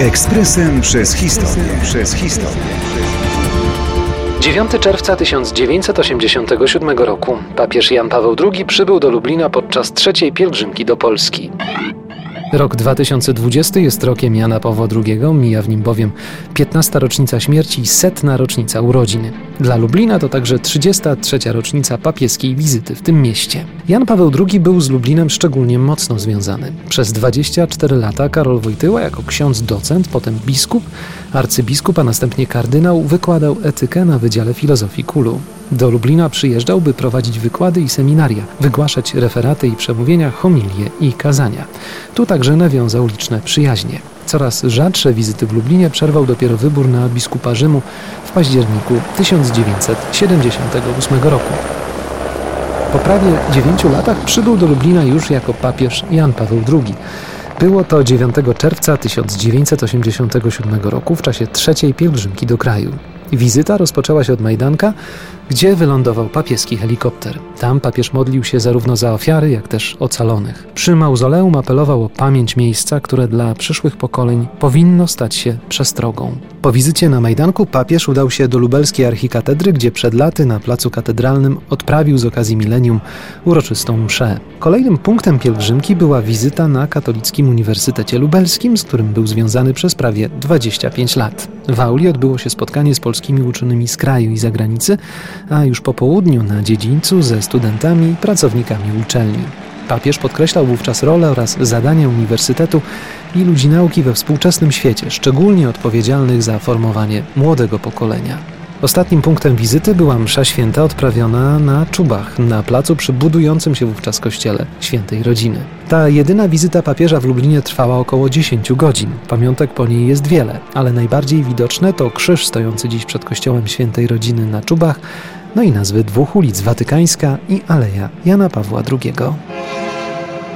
Ekspresem przez historię. Przez historię. 9 czerwca 1987 roku papież Jan Paweł II przybył do Lublina podczas trzeciej pielgrzymki do Polski. Rok 2020 jest rokiem Jana Pawła II, mija w nim bowiem 15. rocznica śmierci i setna rocznica urodzin. Dla Lublina to także 33. rocznica papieskiej wizyty w tym mieście. Jan Paweł II był z Lublinem szczególnie mocno związany. Przez 24 lata Karol Wojtyła jako ksiądz docent, potem biskup, arcybiskup, a następnie kardynał wykładał etykę na Wydziale Filozofii Kulu. Do Lublina przyjeżdżał, by prowadzić wykłady i seminaria, wygłaszać referaty i przemówienia, homilie i kazania. Tu także nawiązał liczne przyjaźnie. Coraz rzadsze wizyty w Lublinie przerwał dopiero wybór na biskupa Rzymu w październiku 1978 roku. Po prawie dziewięciu latach przybył do Lublina już jako papież Jan Paweł II. Było to 9 czerwca 1987 roku w czasie trzeciej pielgrzymki do kraju. Wizyta rozpoczęła się od Majdanka, gdzie wylądował papieski helikopter. Tam papież modlił się zarówno za ofiary, jak też ocalonych. Przy mauzoleum apelował o pamięć miejsca, które dla przyszłych pokoleń powinno stać się przestrogą. Po wizycie na Majdanku papież udał się do lubelskiej archikatedry, gdzie przed laty na placu katedralnym odprawił z okazji milenium uroczystą mszę. Kolejnym punktem pielgrzymki była wizyta na Katolickim Uniwersytecie Lubelskim, z którym był związany przez prawie 25 lat. W auli odbyło się spotkanie z polskimi uczonymi z kraju i zagranicy, a już po południu na dziedzińcu ze studentami i pracownikami uczelni. Papież podkreślał wówczas rolę oraz zadania uniwersytetu i ludzi nauki we współczesnym świecie, szczególnie odpowiedzialnych za formowanie młodego pokolenia. Ostatnim punktem wizyty była msza święta odprawiona na Czubach, na placu przy budującym się wówczas kościele Świętej Rodziny. Ta jedyna wizyta papieża w Lublinie trwała około 10 godzin. Pamiątek po niej jest wiele, ale najbardziej widoczne to krzyż stojący dziś przed kościołem Świętej Rodziny na Czubach, no i nazwy dwóch ulic Watykańska i Aleja Jana Pawła II.